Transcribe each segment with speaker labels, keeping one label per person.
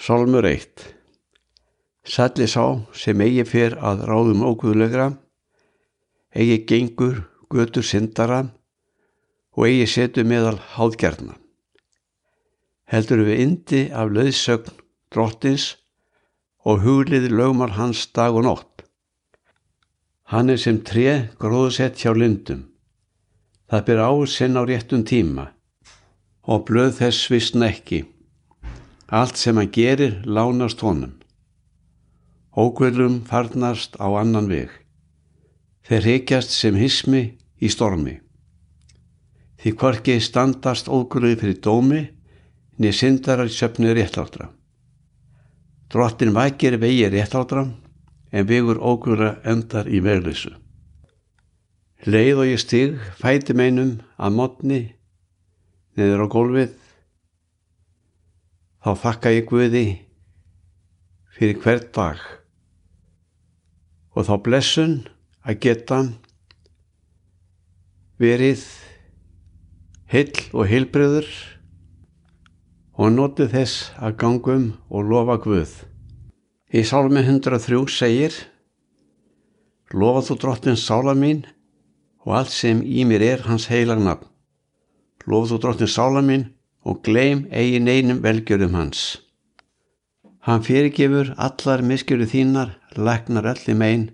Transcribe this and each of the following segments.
Speaker 1: Sálmur 1 Salli sá sem eigi fyrr að ráðum óguðlegra, eigi gengur götur syndara og eigi setu meðal háðgjarna. Heldur við indi af löðsögn drottins og huglið lögmar hans dag og nótt. Hann er sem tre gróðsett hjá lindum. Það byr á sinn á réttum tíma og blöð þess vissna ekki. Allt sem hann gerir lánast honum. Ókvöldum farnast á annan veg. Þeir reykjast sem hismi í stormi. Því hvorki standast ókvöldu fyrir dómi niður syndarar söpni réttláttra. Drottin vækir vegi réttláttra en vegur ókvölda endar í verðlisu. Leið og ég stig fæti meinum að modni niður á gólfið þá þakka ég Guði fyrir hvert dag og þá blessun að geta verið hill og heilbreyður og notið þess að gangum og lofa Guð. Í sálmi 103 segir Lofa þú drottin sála mín og allt sem í mér er hans heilagnafn. Lofa þú drottin sála mín og gleym eigin einum velgjörum hans. Hann fyrirgefur allar miskjöru þínar, læknar allir megin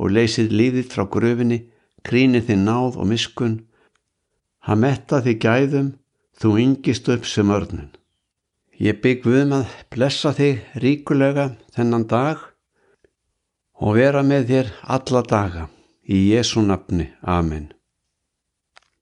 Speaker 1: og leysið líðið frá gröfinni, krínir þið náð og miskun. Hann metta þið gæðum, þú yngist upp sem örnun. Ég bygg við um að blessa þig ríkulega þennan dag og vera með þér alla daga. Í Jésu nafni. Amen.